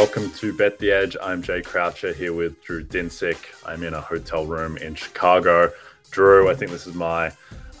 Welcome to Bet the Edge. I'm Jay Croucher here with Drew Dinsick. I'm in a hotel room in Chicago. Drew, I think this is my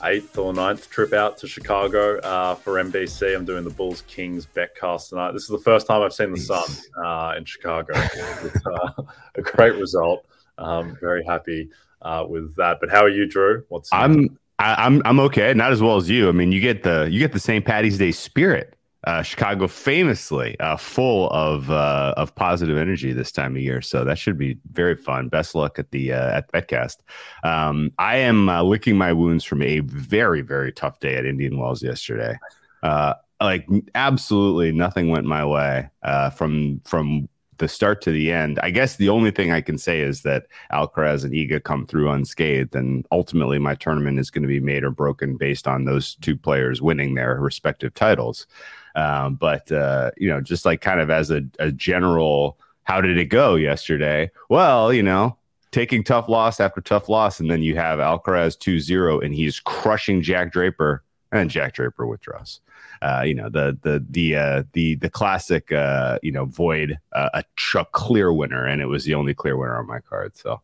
eighth or ninth trip out to Chicago uh, for NBC. I'm doing the Bulls Kings betcast tonight. This is the first time I've seen the sun uh, in Chicago. It's uh, a great result. Um, very happy uh, with that. But how are you, Drew? What's I'm I, I'm I'm okay. Not as well as you. I mean, you get the you get the St. Patty's Day spirit uh, Chicago famously uh, full of uh, of positive energy this time of year, so that should be very fun. Best luck at the uh, at Betcast. Um, I am uh, licking my wounds from a very very tough day at Indian Wells yesterday. Uh, like absolutely nothing went my way from from the start to the end. I guess the only thing I can say is that Alcaraz and Iga come through unscathed, and ultimately my tournament is going to be made or broken based on those two players winning their respective titles. Um, but uh, you know, just like kind of as a, a general, how did it go yesterday? Well, you know, taking tough loss after tough loss, and then you have Alcaraz 2-0 and he's crushing Jack Draper, and Jack Draper withdraws. Uh, you know the the the uh, the the classic uh, you know void uh, a, clear winner, and it was the only clear winner on my card. So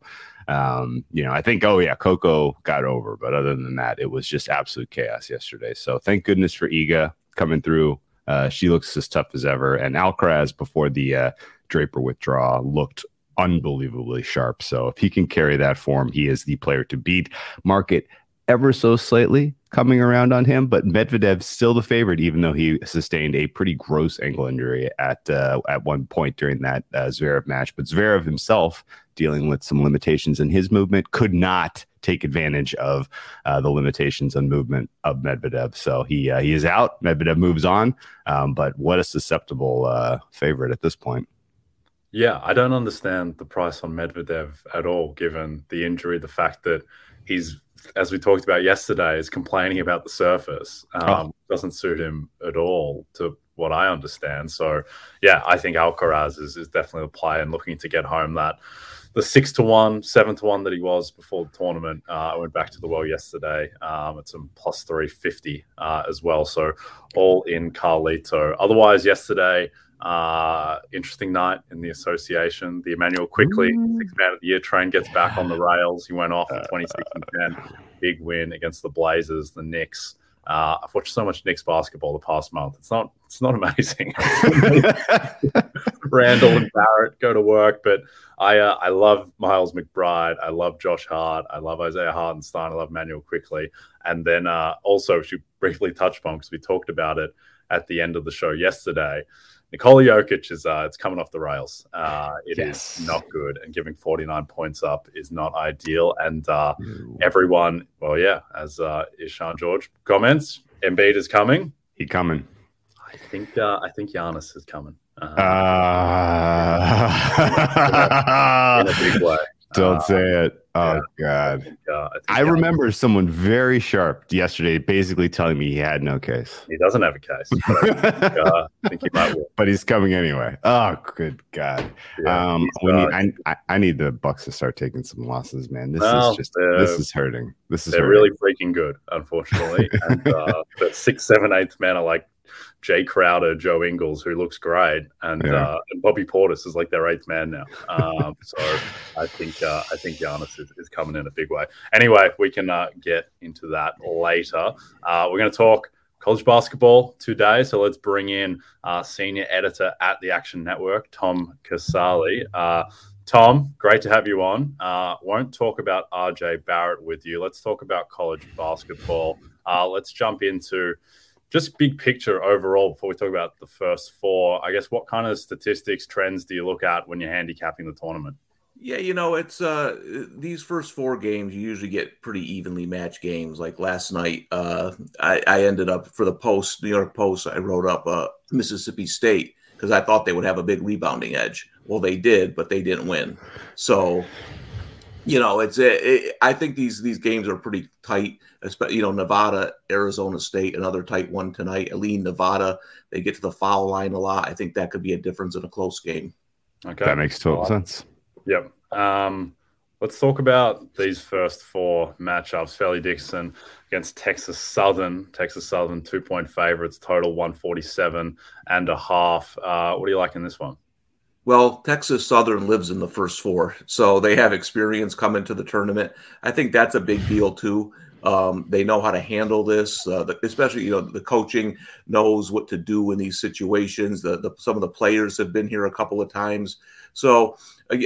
um, you know I think oh yeah Coco got over, but other than that, it was just absolute chaos yesterday. So thank goodness for Iga coming through uh, she looks as tough as ever. And Alcaraz before the uh, Draper withdrawal looked unbelievably sharp. So if he can carry that form, he is the player to beat. Market ever so slightly coming around on him, but Medvedev still the favorite, even though he sustained a pretty gross ankle injury at uh, at one point during that uh, Zverev match. But Zverev himself, dealing with some limitations in his movement, could not take advantage of uh, the limitations on movement of Medvedev. So he uh, he is out. Medvedev moves on, um, but what a susceptible uh, favorite at this point. Yeah, I don't understand the price on Medvedev at all, given the injury, the fact that he's as we talked about yesterday, is complaining about the surface. Um, oh. Doesn't suit him at all, to what I understand. So, yeah, I think Alcaraz is, is definitely a player and looking to get home that the six to one, seven to one that he was before the tournament. Uh, I went back to the well yesterday. Um, it's some plus three fifty uh, as well. So all in Carlito. Otherwise, yesterday, uh, interesting night in the association. The Immanuel Quickley mm. six man of the year train gets back on the rails. He went off in 26 and 10. Big win against the Blazers, the Knicks. Uh, I've watched so much Knicks basketball the past month. It's not it's not amazing. Randle and Barrett go to work, but I uh, I love Miles McBride. I love Josh Hart. I love Isaiah Hartenstein. I love Manuel Quickley. And then uh, also, she briefly touched on because we talked about it at the end of the show yesterday. Nikola Jokic is uh, it's coming off the rails. Uh, it yes. is not good, and giving 49 points up is not ideal. And uh, everyone, well, yeah, as uh, Ishan George comments, Embiid is coming. He coming. I think uh, I think Giannis is coming. Uh, uh, in a big way. Don't uh, say it. Oh yeah, God! I, uh, I, I remember someone very sharp yesterday, basically telling me he had no case. He doesn't have a case, but uh, he. But he's coming anyway. Oh, good God! Yeah, um, we need, I, I, need the Bucks to start taking some losses, man. This well, is just this is hurting. This is they're hurting. really freaking good, unfortunately. and uh, the six, seven, eighth men are like Jae Crowder, Joe Ingles, who looks great, and, yeah. uh, and Bobby Portis is like their eighth man now. Um, so I think uh, I think Giannis is, is, coming in a big way. Anyway, we can uh, get into that later. Uh, we're going to talk college basketball today, so let's bring in our senior editor at the Action Network, Tom Casale. Uh, Tom, great to have you on. won't talk about RJ Barrett with you. Let's talk about college basketball. let's jump into just big picture overall before we talk about the first four i guess what kind of statistics trends do you look at when you're handicapping the tournament? Yeah you know it's uh these first four games you usually get pretty evenly matched games. Like last night uh i, I ended up for the post new york post i wrote up uh mississippi state because i thought they would have a big rebounding edge. Well they did but they didn't win. So you know, it's it, I think these these games are pretty tight. Especially, you know, Nevada, Arizona State, another tight one tonight. Aline, Nevada, they get to the foul line a lot. I think that could be a difference in a close game. Okay, that makes total sense. Yep. Um, let's talk about these first four matchups. Fairleigh Dickinson against Texas Southern. Texas Southern two point favorites, total one forty seven and a half. Uh, what do you like in this one? Well, Texas Southern lives in the first four, so they have experience coming to the tournament. I think that's a big deal too. Um, they know how to handle this, uh, the, especially you know the coaching knows what to do in these situations. The, the, some of the players have been here a couple of times, so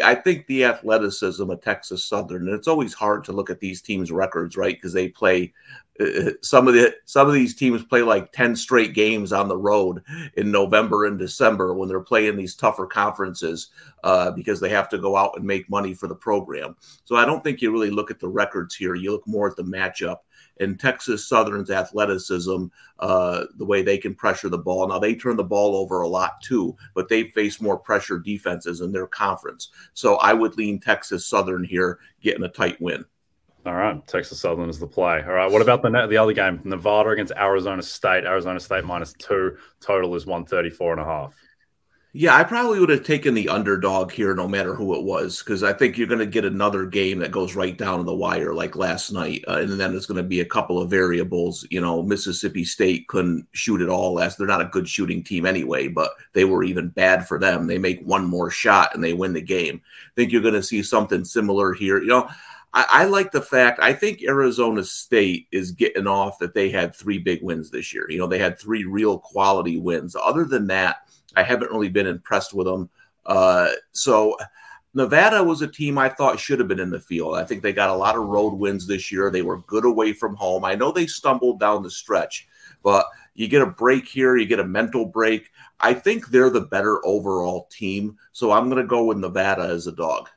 I think the athleticism of Texas Southern, and it's always hard to look at these teams' records, right? Because they play some of the some of these teams play like 10 straight games on the road in November and December when they're playing these tougher conferences uh, because they have to go out and make money for the program. So I don't think you really look at the records here. You look more at the matchup and Texas Southern's athleticism, uh, the way they can pressure the ball. Now they turn the ball over a lot too, but they face more pressure defenses in their conference. So I would lean Texas Southern here, getting a tight win. All right, Texas Southern is the play. All right, what about the the other game? Nevada against Arizona State. Arizona State minus two. Total is 134 and a half. Yeah, I probably would have taken the underdog here no matter who it was because I think you're going to get another game that goes right down the wire like last night. Uh, and then there's going to be a couple of variables. You know, Mississippi State couldn't shoot at all last. They're not a good shooting team anyway, but they were even bad for them. They make one more shot and they win the game. I think you're going to see something similar here. You know, I, I, like the fact I think Arizona State is getting off that they had three big wins this year. You know, they had three real quality wins. Other than that, I haven't really been impressed with them. Uh, so Nevada was a team I thought should have been in the field. I think they got a lot of road wins this year. They were good away from home. I know they stumbled down the stretch, but you get a break here, you get a mental break. I think they're the better overall team. So I'm going to go with Nevada as a dog.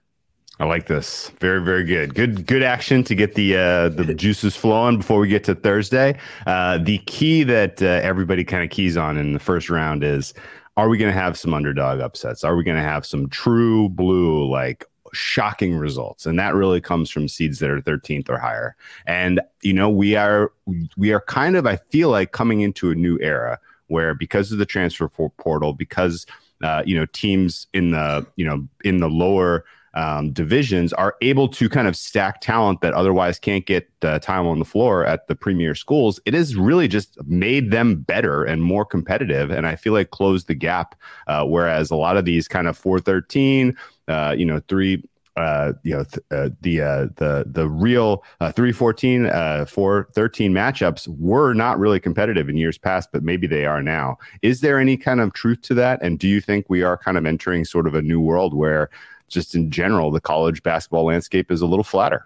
I like this. Very, very good. Good, good action to get the uh, the juices flowing before we get to Thursday. Uh, the key that uh, everybody kind of keys on in the first round is: Are we going to have some underdog upsets? Are we going to have some true blue like shocking results? And that really comes from seeds that are 13th or higher. And you know, we are we are kind of I feel like coming into a new era where because of the transfer portal, because uh, you know teams in the you know in the lower um, divisions are able to kind of stack talent that otherwise can't get uh, time on the floor at the premier schools. It has really just made them better and more competitive, and I feel like closed the gap. Uh, whereas a lot of these kind of four thirteen, uh, you know, three uh, you know, th- uh, the uh, the the real uh, 314, uh, 413 matchups were not really competitive in years past, but maybe they are now. Is there any kind of truth to that? And do you think we are kind of entering sort of a new world where just in general, the college basketball landscape is a little flatter.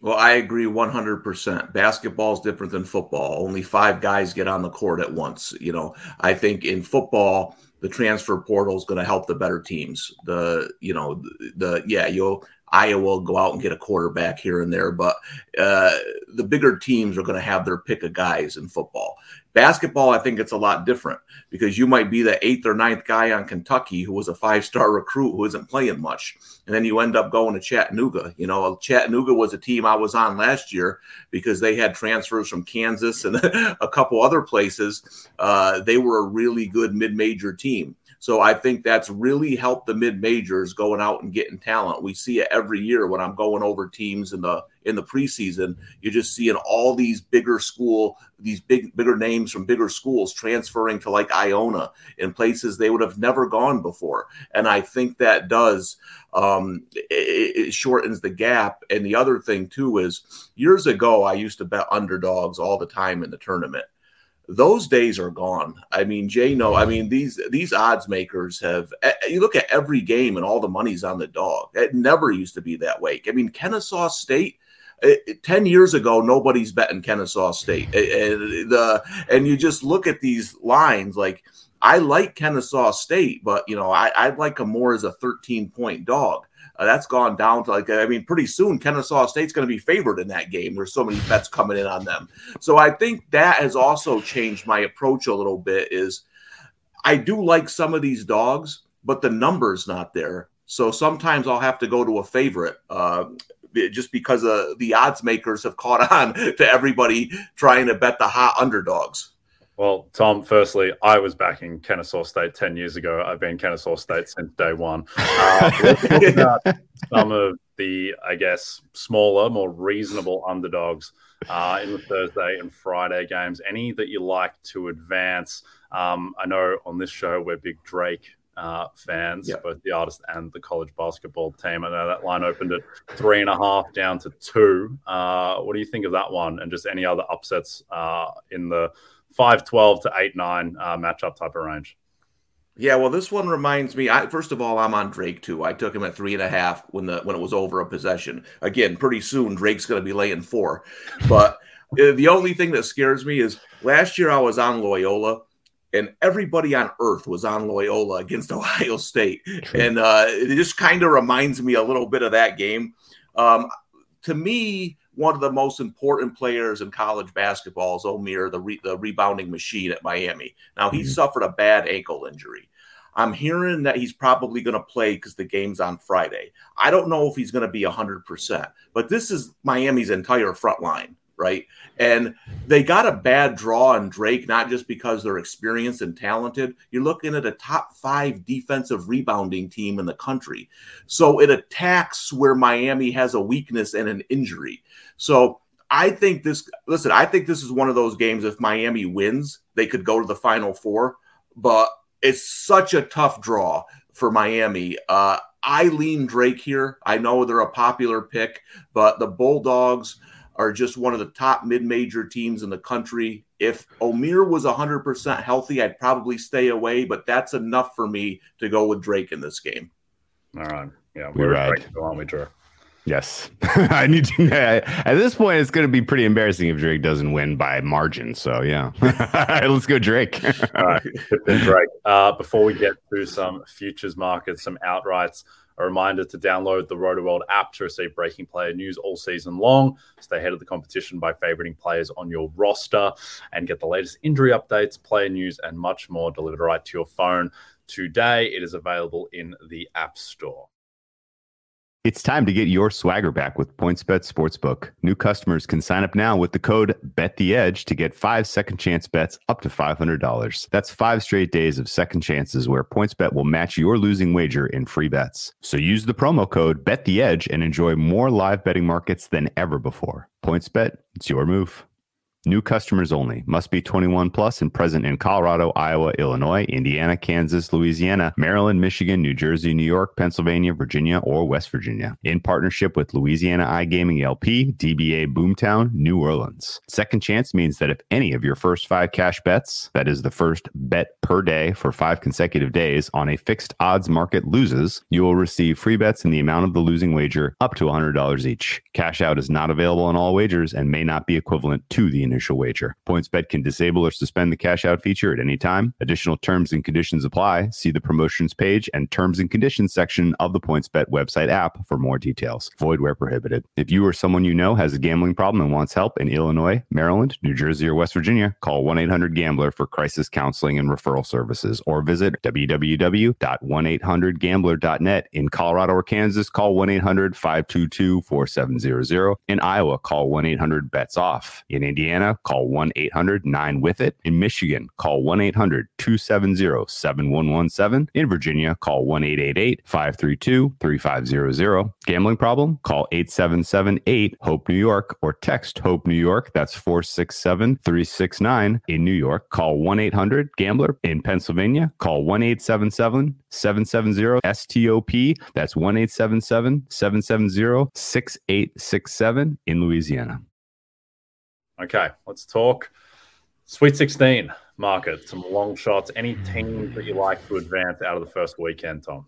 Well, I agree 100%. Basketball is different than football. Only five guys get on the court at once. You know, I think in football, the transfer portal is going to help the better teams. The, you know, the, the yeah, you'll, Iowa will go out and get a quarterback here and there, but uh, the bigger teams are going to have their pick of guys in football. Basketball, I think it's a lot different because you might be the eighth or ninth guy on Kentucky who was a five star recruit who isn't playing much. And then you end up going to Chattanooga. You know, Chattanooga was a team I was on last year because they had transfers from Kansas and a couple other places. Uh, they were a really good mid major team. So I think that's really helped the mid majors going out and getting talent. We see it every year when I'm going over teams in the in the preseason. You're just seeing all these bigger school, these big bigger names from bigger schools transferring to like Iona in places they would have never gone before. And I think that does um, it, it shortens the gap. And the other thing too is years ago I used to bet underdogs all the time in the tournament those days are gone. I mean, Jay, no, I mean these these odds makers have. Eh, you look at every game and all the money's on the dog. It never used to be that way. I mean, Kennesaw State. It, eh, 10 years ago nobody's betting kennesaw state and, eh, the and you just look at these lines like i like kennesaw state but you know I, i'd like them more as a 13 point dog uh, that's gone down to like I mean, pretty soon Kennesaw State's going to be favored in that game. There's so many bets coming in on them. So I think that has also changed my approach a little bit. Is I do like some of these dogs, but the number's not there. So sometimes I'll have to go to a favorite. Uh, just because uh, the odds makers have caught on to everybody trying to bet the hot underdogs. Well, Tom, firstly, I was backing Kennesaw State 10 years ago. I've been Kennesaw State since day one. Uh, let's talk about some of the, I guess, smaller, more reasonable underdogs uh, in the Thursday and Friday games. Any that you like to advance? Um, I know on this show we're big Drake uh, fans, yep. both the artist and the college basketball team. I know that line opened at three and a half down to two. Uh, what do you think of that one and just any other upsets uh, in the 5 12 to 8 9 uh, matchup type of range? Yeah, well, this one reminds me. I, first of all, I'm on Drake too. I took him at three and a half when the when it was over a possession. Again, pretty soon Drake's going to be laying four. But uh, the only thing that scares me is last year I was on Loyola, and everybody on earth was on Loyola against Ohio State, True. and uh, it just kind of reminds me a little bit of that game. Um, to me, one of the most important players in college basketball is Omier, the, re- the rebounding machine at Miami. Now, he mm-hmm. suffered a bad ankle injury. I'm hearing that he's probably going to play because the game's on Friday. I don't know if he's going to be 100%, but this is Miami's entire front line right? And they got a bad draw on Drake, not just because they're experienced and talented. You're looking at a top five defensive rebounding team in the country. So it attacks where Miami has a weakness and an injury. So I think this, listen, I think this is one of those games. If Miami wins, they could go to the final four, but it's such a tough draw for Miami. Uh, I lean Drake here. I know they're a popular pick, but the Bulldogs are just one of the top mid-major teams in the country. If Omier was 100% healthy, I'd probably stay away, but that's enough for me to go with Drake in this game. All right. Yeah, we're right. on we, Drew. Yes, I need to. At this point, it's going to be pretty embarrassing if Drake doesn't win by margin. So yeah, let's go Drake. All right, Drake. Uh, before we get to some futures markets, some outrights. A reminder to download the RotoWorld app to receive breaking player news all season long. Stay ahead of the competition by favoriting players on your roster and get the latest injury updates, player news, and much more delivered right to your phone today. It is available in the App Store. It's time to get your swagger back with PointsBet Sportsbook. New customers can sign up now with the code BetTheEdge to get five second chance bets up to $500. That's five straight days of second chances where PointsBet will match your losing wager in free bets. So use the promo code BetTheEdge and enjoy more live betting markets than ever before. PointsBet, it's your move. New customers only. Must be 21 plus and present in Colorado, Iowa, Illinois, Indiana, Kansas, Louisiana, Maryland, Michigan, New Jersey, New York, Pennsylvania, Virginia, or West Virginia. In partnership with Louisiana iGaming LP, DBA Boomtown, New Orleans. Second chance means that if any of your first five cash bets, that is the first bet per day for five consecutive days on a fixed odds market loses, you will receive free bets in the amount of the losing wager up to $100 each. Cash out is not available on all wagers and may not be equivalent to the initial wager. PointsBet can disable or suspend the cash out feature at any time. Additional terms and conditions apply. See the promotions page and terms and conditions section of the PointsBet website app for more details. Void where prohibited. If you or someone you know has a gambling problem and wants help in Illinois, Maryland, New Jersey, or West Virginia, call 1 800 Gambler for crisis counseling and referral services or visit www.1800Gambler.net. In Colorado or Kansas, call 1 800 522 4700. In Iowa, call 1 800 BETS OFF. In Indiana, Indiana, call 1 800 9 with it. In Michigan, call 1 800 270 7117. In Virginia, call 1 888 532 3500. Gambling problem? Call 877 8 HOPE New York or text HOPE New York. That's 467 369. In New York, call 1 800 Gambler. In Pennsylvania, call 1 877 770 STOP. That's 1 877 770 6867 in Louisiana. Okay, let's talk Sweet 16 market, some long shots. Any teams that you like to advance out of the first weekend, Tom?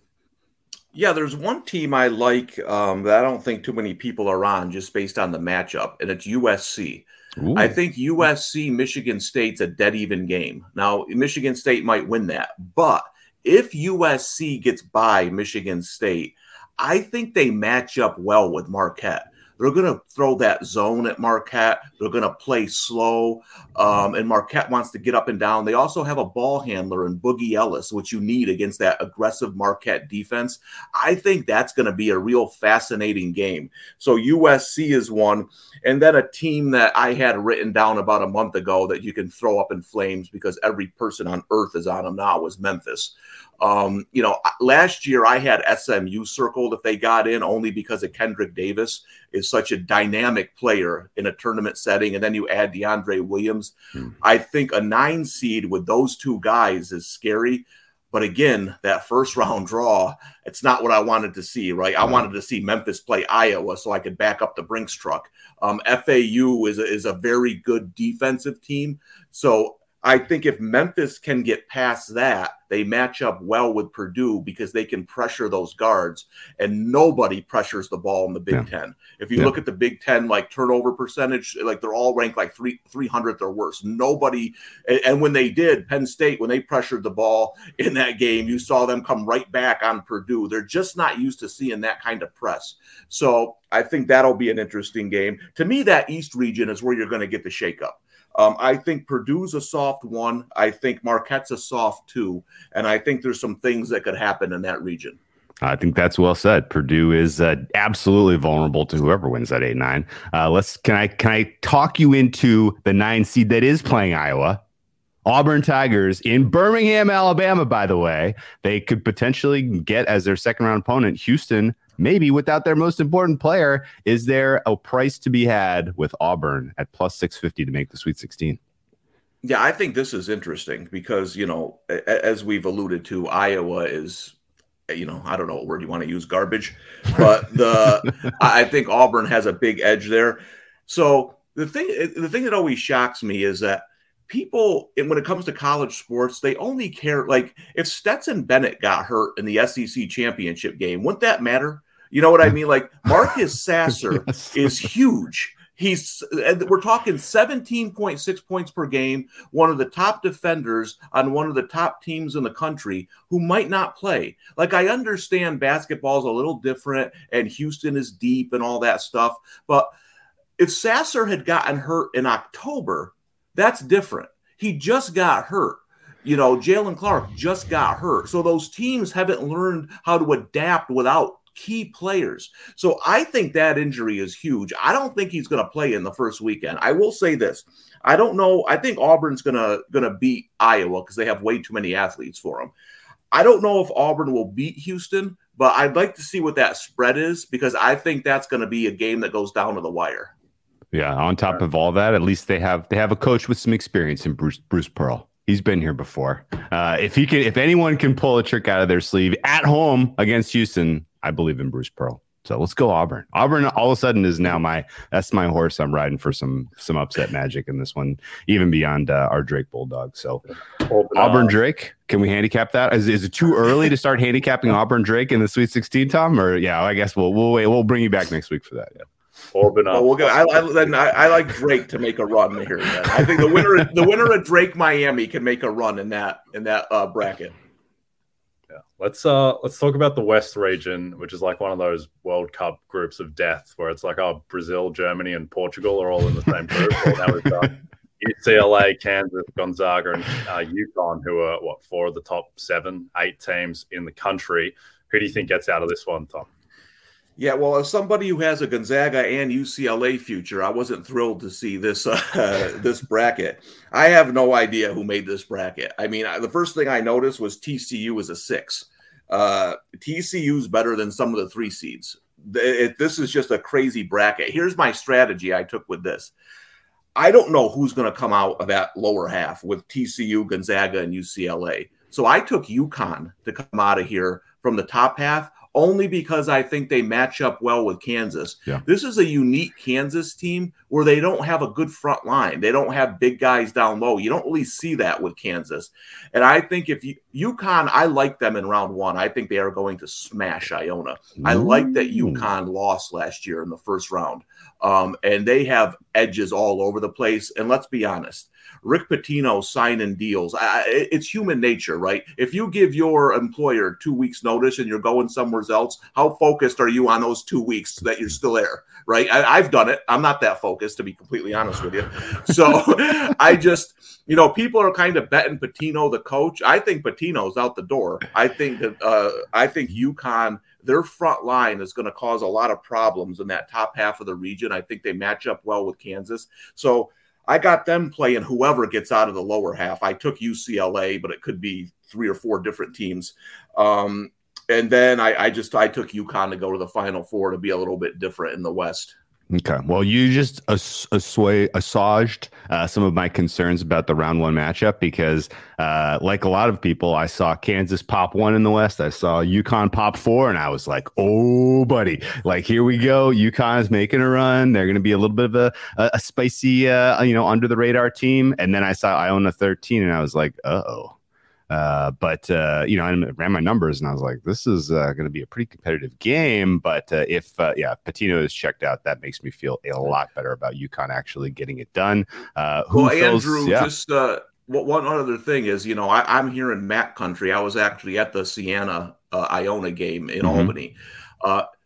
Yeah, there's one team I like um, that I don't think too many people are on just based on the matchup, and it's USC. Ooh. I think USC Michigan State's a dead even game. Now, Michigan State might win that, but if USC gets by Michigan State, I think they match up well with Marquette. They're going to throw that zone at Marquette. They're going to play slow. Um, and Marquette wants to get up and down. They also have a ball handler in Boogie Ellis, which you need against that aggressive Marquette defense. I think that's going to be a real fascinating game. So USC is one. And then a team that I had written down about a month ago that you can throw up in flames because every person on earth is on them now was Memphis. Um, you know, last year I had SMU circled if they got in only because of Kendrick Davis is such a dynamic player in a tournament setting. And then you add DeAndre Williams. Hmm. I think a nine seed with those two guys is scary. But again, that first round draw, it's not what I wanted to see, right? I wanted to see Memphis play Iowa so I could back up the Brinks truck. Um, FAU is a, is a very good defensive team. So I think if Memphis can get past that, they match up well with Purdue because they can pressure those guards, and nobody pressures the ball in the Big yeah. Ten. If you yeah. look at the Big Ten, like turnover percentage, like they're all ranked like three three hundredth or worse. Nobody, and when they did, Penn State when they pressured the ball in that game, you saw them come right back on Purdue. They're just not used to seeing that kind of press. So I think that'll be an interesting game. To me, that East region is where you're going to get the shakeup. Um, I think Purdue's a soft one. I think Marquette's a soft two, and I think there's some things that could happen in that region. I think that's well said. Purdue is uh, absolutely vulnerable to whoever wins that eight nine. Uh, let's can I can I talk you into the nine seed that is playing Iowa? Auburn Tigers in Birmingham, Alabama. By the way, they could potentially get as their second round opponent Houston maybe without their most important player. Is there a price to be had with Auburn at plus 650 to make the Sweet 16? Yeah, I think this is interesting because, you know, as we've alluded to, Iowa is, you know, I don't know what word you want to use, garbage, but the I think Auburn has a big edge there. So the thing the thing that always shocks me is that people when it comes to college sports they only care like if stetson bennett got hurt in the sec championship game wouldn't that matter you know what i mean like marcus sasser yes. is huge he's we're talking 17.6 points per game one of the top defenders on one of the top teams in the country who might not play like i understand basketball is a little different and houston is deep and all that stuff but if sasser had gotten hurt in october that's different. He just got hurt. You know, Jaylen Clark just got hurt. So those teams haven't learned how to adapt without key players. So I think that injury is huge. I don't think he's going to play in the first weekend. I will say this. I don't know. I think Auburn's going to going to beat Iowa because they have way too many athletes for them. I don't know if Auburn will beat Houston, but I'd like to see what that spread is because I think that's going to be a game that goes down to the wire. Yeah. On top of all that, at least they have they have a coach with some experience in Bruce Bruce Pearl. He's been here before. Uh, if he can, if anyone can pull a trick out of their sleeve at home against Houston, I believe in Bruce Pearl. So let's go Auburn. Auburn all of a sudden is now my that's my horse. I'm riding for some some upset magic in this one, even beyond uh, our Drake Bulldog. So Auburn Drake, can we handicap that? Is, is it too early to start handicapping Auburn Drake in the Sweet 16, Tom? Or yeah, I guess we'll we'll wait. We'll bring you back next week for that. Yeah. Auburn well, we'll go. I, I, I, like Drake to make a run here. Then. I think the winner, the winner of Drake Miami, can make a run in that in that uh, bracket. Yeah, let's uh let's talk about the West region, which is like one of those World Cup groups of death, where it's like oh Brazil, Germany, and Portugal are all in the same group. well, now we've got UCLA, Kansas, Gonzaga, and uh, UConn, who are what four of the top seven, eight teams in the country. Who do you think gets out of this one, Tom? Yeah, well, as somebody who has a Gonzaga and UCLA future, I wasn't thrilled to see this uh, this bracket. I have no idea who made this bracket. I mean, the first thing I noticed was TCU is a six. Uh, TCU is better than some of the three seeds. It, this is just a crazy bracket. Here's my strategy I took with this. I don't know who's going to come out of that lower half with TCU, Gonzaga, and UCLA. So I took UConn to come out of here from the top half only because I think they match up well with Kansas. Yeah. This is a unique Kansas team where they don't have a good front line. They don't have big guys down low. You don't really see that with Kansas. And I think if you UConn, I like them in round one. I think they are going to smash Iona. Ooh. I like that UConn lost last year in the first round. Um, and they have edges all over the place. And let's be honest, Rick Pitino signing deals. I, it's human nature, right? If you give your employer two weeks notice and you're going somewhere else, how focused are you on those two weeks that you're still there, right? I, have done it. I'm not that focused, to be completely honest with you. So I just, you know, people are kind of betting Pitino the coach. I think Pitino's out the door. I think that uh, I think UConn their front line is going to cause a lot of problems in that top half of the region. I think they match up well with Kansas. So I got them playing whoever gets out of the lower half. I took UCLA, but it could be three or four different teams. Um, and then I, I, just I took UConn to go to the Final Four to be a little bit different in the West. Okay. Well, you just assuaged, uh, some of my concerns about the round one matchup because, uh, like a lot of people, I saw Kansas pop one in the West. I saw UConn pop four, and I was like, "Oh, buddy! Like here we go. UConn is making a run. They're going to be a little bit of a a, a spicy, uh, you know, under the radar team." And then I saw Iona thirteen, and I was like, "Uh oh." Uh, but uh, you know, I ran my numbers and I was like, this is uh, going to be a pretty competitive game. But uh, if uh, yeah, Pitino is checked out, that makes me feel a lot better about UConn actually getting it done. Uh, well, feels, Andrew, yeah. just uh, one other thing is, you know, I, am here in MAAC country. I was actually at the Siena uh, Iona game in mm-hmm. Albany.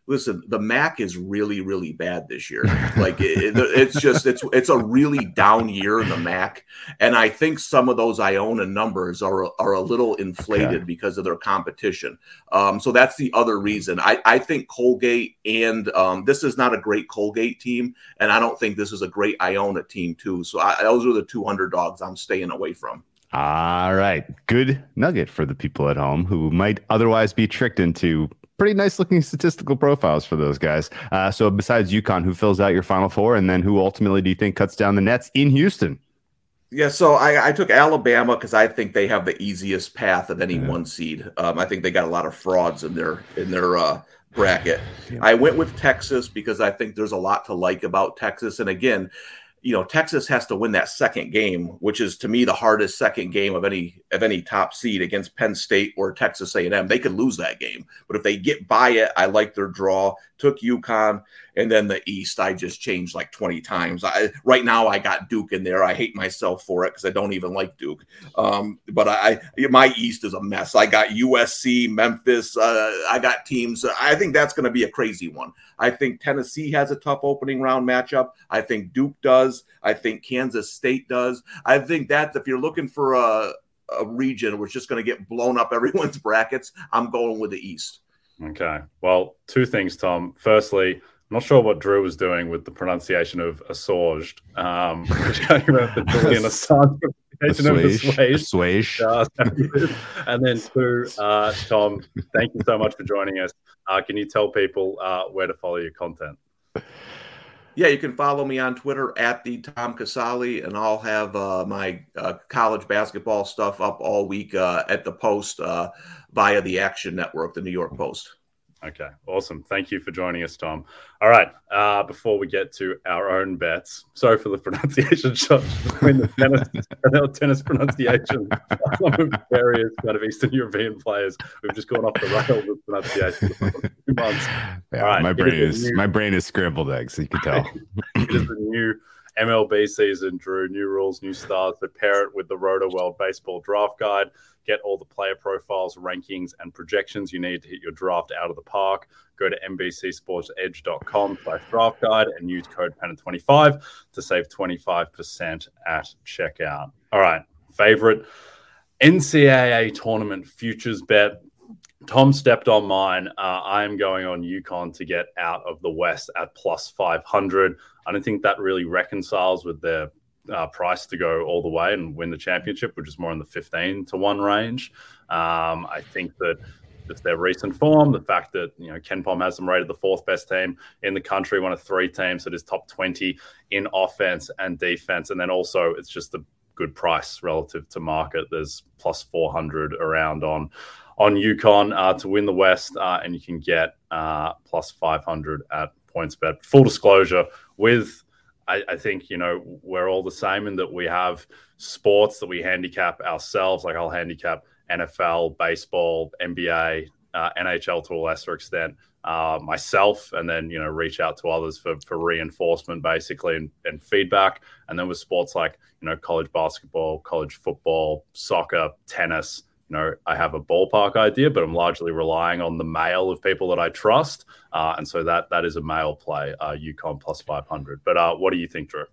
Listen, the MAAC is really, really bad this year. Like it, it's just it's it's a really down year in the MAAC, and I think some of those Iona numbers are are a little inflated okay. because of their competition. Um, so that's the other reason. I I think Colgate and um, this is not a great Colgate team, and I don't think this is a great Iona team too. So I, those are the two underdogs I'm staying away from. All right. Good nugget for the people at home who might otherwise be tricked into pretty nice looking statistical profiles for those guys. Uh, so besides UConn, who fills out your Final Four, and then who ultimately do you think cuts down the nets in Houston? Yeah, so I, I took Alabama because I think they have the easiest path of any yeah. one seed. Um, I think they got a lot of frauds in their in their uh, bracket. Yeah. I went with Texas because I think there's a lot to like about Texas, and again, you know Texas has to win that second game, which is to me the hardest second game of any of any top seed against Penn State or Texas A&M. They could lose that game, but if they get by it, I like their draw. Took UConn, and then the East, I just changed like twenty times. I right now I got Duke in there. I hate myself for it because I don't even like Duke. Um, but I, my East is a mess. I got USC, Memphis. Uh, I got teams. I think that's going to be a crazy one. I think Tennessee has a tough opening round matchup. I think Duke does. I think Kansas State does. I think that if you're looking for a, a region it's just going to get blown up everyone's brackets, I'm going with the East. Okay. Well, two things, Tom. Firstly, I'm not sure what Drew was doing with the pronunciation of assuaged, um, which came out the Julian Assange pronunciation of Uh, and then two, uh, Tom, thank you so much for joining us. Uh, can you tell people uh, where to follow your content? Yeah, you can follow me on Twitter at the Tom Casale, and I'll have uh, my uh, college basketball stuff up all week uh, at the Post uh, via the Action Network, the New York Post. Okay, awesome. Thank you for joining us, Tom. All right, uh, before we get to our own bets, sorry for the pronunciation shot between the tennis, tennis pronunciation of various kind of Eastern European players. We've just gone off the rails with pronunciation for two months. Yeah, All right, my brain is, new, my brain is scrambled eggs. You can tell. it is the new MLB season, Drew. New rules, new stars. So pair it with the Roto World Baseball Draft Guide get all the player profiles, rankings, and projections you need to hit your draft out of the park. Go to NBCSportsEdge.com slash draft guide and use code PENNA25 to save 25% at checkout. All right, favorite NCAA tournament futures bet. Tom stepped on mine. Uh, I am going on UConn to get out of the West at plus 500. I don't think that really reconciles with their uh, price to go all the way and win the championship, which is more in the 15 to 1 range. Um, I think that just their recent form, the fact that you know KenPom has them rated the fourth best team in the country, one of three teams that is top 20 in offense and defense, and then also it's just a good price relative to market. There's plus 400 around on on UConn uh, to win the West, uh, and you can get uh, plus 500 at PointsBet. Full disclosure with I, I, think you know we're all the same in that we have sports that we handicap ourselves. Like I'll handicap NFL, baseball, NBA, uh, NHL to a lesser extent uh, myself, and then you know reach out to others for for reinforcement basically and, and feedback. And then with sports like you know college basketball, college football, soccer, tennis you know, I have a ballpark idea, but I'm largely relying on the mail of people that I trust, uh, and so that that is a mail play. Uh, UConn plus 500. But uh, what do you think, Drew?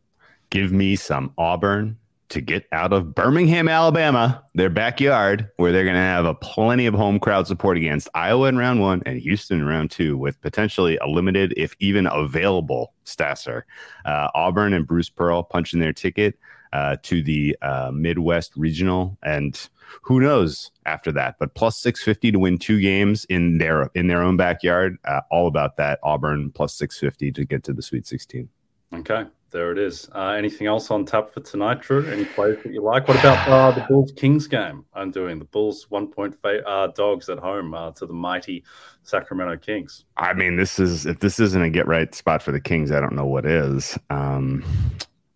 Give me some Auburn to get out of Birmingham, Alabama, their backyard, where they're going to have a plenty of home crowd support against Iowa in round one and Houston in round two, with potentially a limited, if even available, Sasser. Uh, Auburn and Bruce Pearl punching their ticket. Uh, to the uh, Midwest Regional, and who knows after that? But plus six fifty to win two games in their in their own backyard. Uh, all about that Auburn plus six fifty to get to the Sweet Sixteen. Okay, there it is. Uh, anything else on tap for tonight, Drew? Any plays that you like? What about uh, the Bulls Kings game? I'm doing the Bulls one point fa- uh, dogs at home uh, to the mighty Sacramento Kings. I mean, this is if this isn't a get right spot for the Kings, I don't know what is. Um,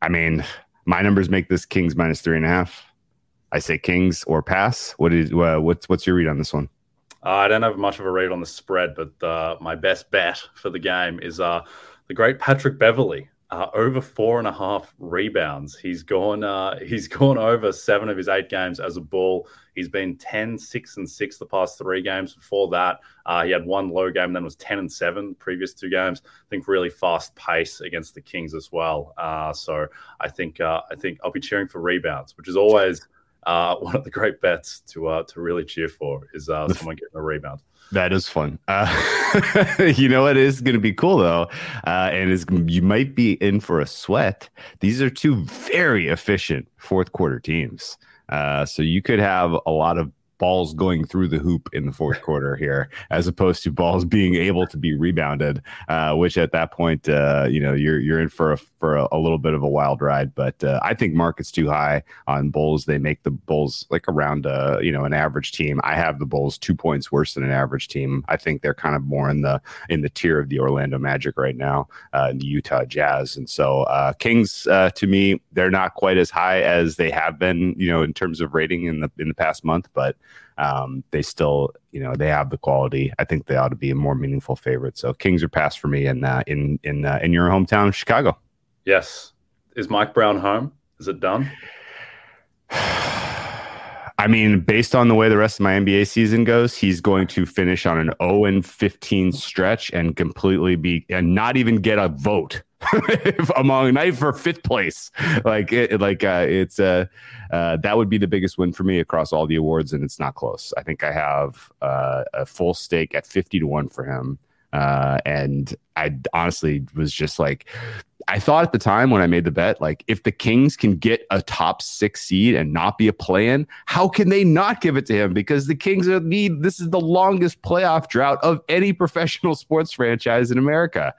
I mean, my numbers make this Kings minus three and a half. I say Kings or pass. What is uh, what's what's your read on this one? Uh, I don't have much of a read on the spread, but uh, my best bet for the game is uh, the great Patrick Beverley uh, over four and a half rebounds. He's gone. Uh, he's gone over seven of his eight games as a bull. He's been 10, 6, and 6 the past three games. Before that, uh, he had one low game, then was 10 and 7 previous two games. I think really fast pace against the Kings as well. Uh, so I think uh, I think I'll be cheering for rebounds, which is always uh, one of the great bets to uh, to really cheer for is uh, someone getting a rebound. That is fun. Uh, you know what is going to be cool though, uh, and is you might be in for a sweat. These are two very efficient fourth quarter teams, uh, so you could have a lot of balls going through the hoop in the fourth quarter here, as opposed to balls being able to be rebounded, uh, which at that point, uh, you know, you're you're in for a for a, a little bit of a wild ride. But uh, I think market's too high on Bulls. They make the Bulls like around uh, you know an average team. I have the Bulls two points worse than an average team. I think they're kind of more in the in the tier of the Orlando Magic right now, uh, the Utah Jazz, and so uh, Kings uh, to me they're not quite as high as they have been, you know, in terms of rating in the in the past month, but um, they still, you know, they have the quality. I think they ought to be a more meaningful favorite. So Kings are passed for me in uh, in in uh, in your hometown, Chicago. Yes. Is Mike Brown home? Is it done? I mean, based on the way the rest of my NBA season goes, he's going to finish on an 0 and 15 stretch and completely be and not even get a vote among night for fifth place. Like it, like uh, it's uh, uh, that would be the biggest win for me across all the awards, and it's not close. I think I have uh, a full stake at fifty to one for him. Uh, and I honestly was just like, I thought at the time when I made the bet, like if the Kings can get a top six seed and not be a play-in, how can they not give it to him? Because the Kings are need this is the longest playoff drought of any professional sports franchise in America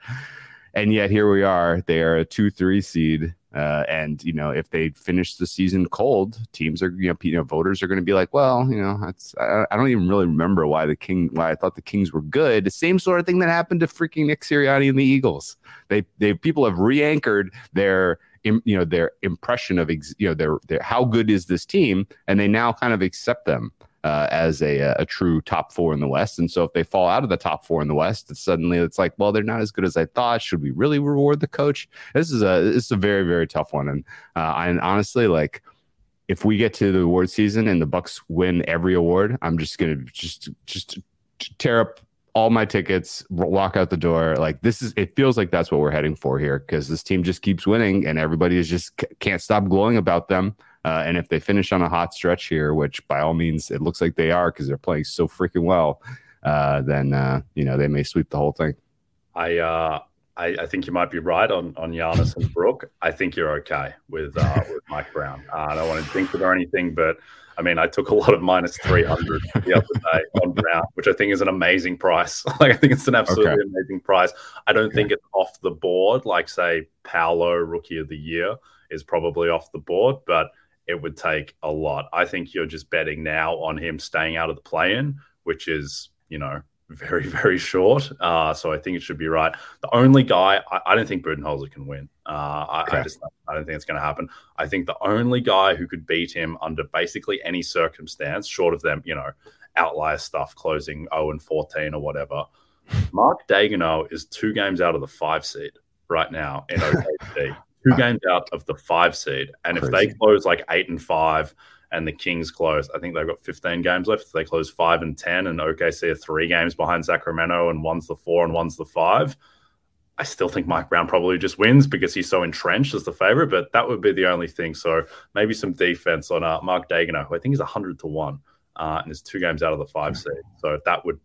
and yet here we are. They are a two three seed, uh, and you know if they finish the season cold, teams are you know, you know voters are going to be like, well, you know, it's I, I, don't even really remember why the king why I thought the Kings were good. The same sort of thing that happened to freaking Nick Sirianni and the Eagles. They they people have re-anchored their you know their impression of you know their, their how good is this team, and they now kind of accept them uh, as a, a true top four in the West. And so if they fall out of the top four in the West, it's suddenly it's like, well, they're not as good as I thought. Should we really reward the coach? This is a this is a very very tough one. And uh, and honestly, like if we get to the award season and the Bucks win every award, I'm just gonna just just tear up all my tickets, walk out the door. Like this is, it feels like that's what we're heading for here because this team just keeps winning and everybody is just can't stop glowing about them. Uh, and if they finish on a hot stretch here, which by all means it looks like they are because they're playing so freaking well, uh, then uh, you know they may sweep the whole thing. I, uh, I, I think you might be right on on Giannis and Brook. I think you're okay with uh, with Mike Brown. Uh, I don't want to think it or anything, but I mean, I took a lot of minus 300 the other day on Brown, which I think is an amazing price. like, I think it's an absolutely okay. amazing price. I don't okay. think it's off the board, like, say, Paolo, rookie of the year, is probably off the board, but it would take a lot. I think you're just betting now on him staying out of the play in, which is, you know, very, very short. Uh, so I think it should be right. The only guy, I, I don't think Budenholzer can win. Uh, I, okay. I, just, I don't think it's going to happen. I think the only guy who could beat him under basically any circumstance, short of them, you know, outlier stuff, closing 0 and 14 or whatever, Mark Daigneault is two games out of the five seed right now in OKC two games out of the five seed. And Crazy. if they close like eight and five and the Kings close, I think they've got 15 games left. If they close five and 10 and OKC are three games behind Sacramento and one's the four and one's the five, I still think Mike Brown probably just wins because he's so entrenched as the favorite, but that would be the only thing. So maybe some defense on uh, Mark Daigneault, who I think is 100 to 1 uh, and is two games out of the five seed. So that would,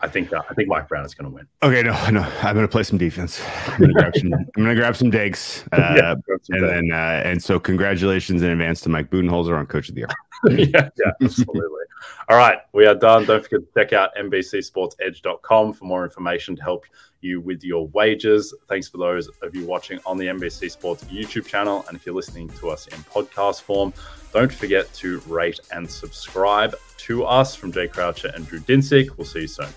I think uh, I think Mike Brown is going to win. Okay, no, no, I'm going to play some defense. I'm going to grab some. I'm going to grab some digs, uh, yeah, some and then uh, and so congratulations in advance to Mike Budenholzer on Coach of the Year. yeah, yeah, absolutely. All right, we are done. Don't forget to check out NBCSportsEdge.com for more information to help you with your wages. Thanks for those of you watching on the NBC Sports YouTube channel, and if you're listening to us in podcast form, don't forget to rate and subscribe to us from Jay Croucher and Drew Dinsick. We'll see you soon.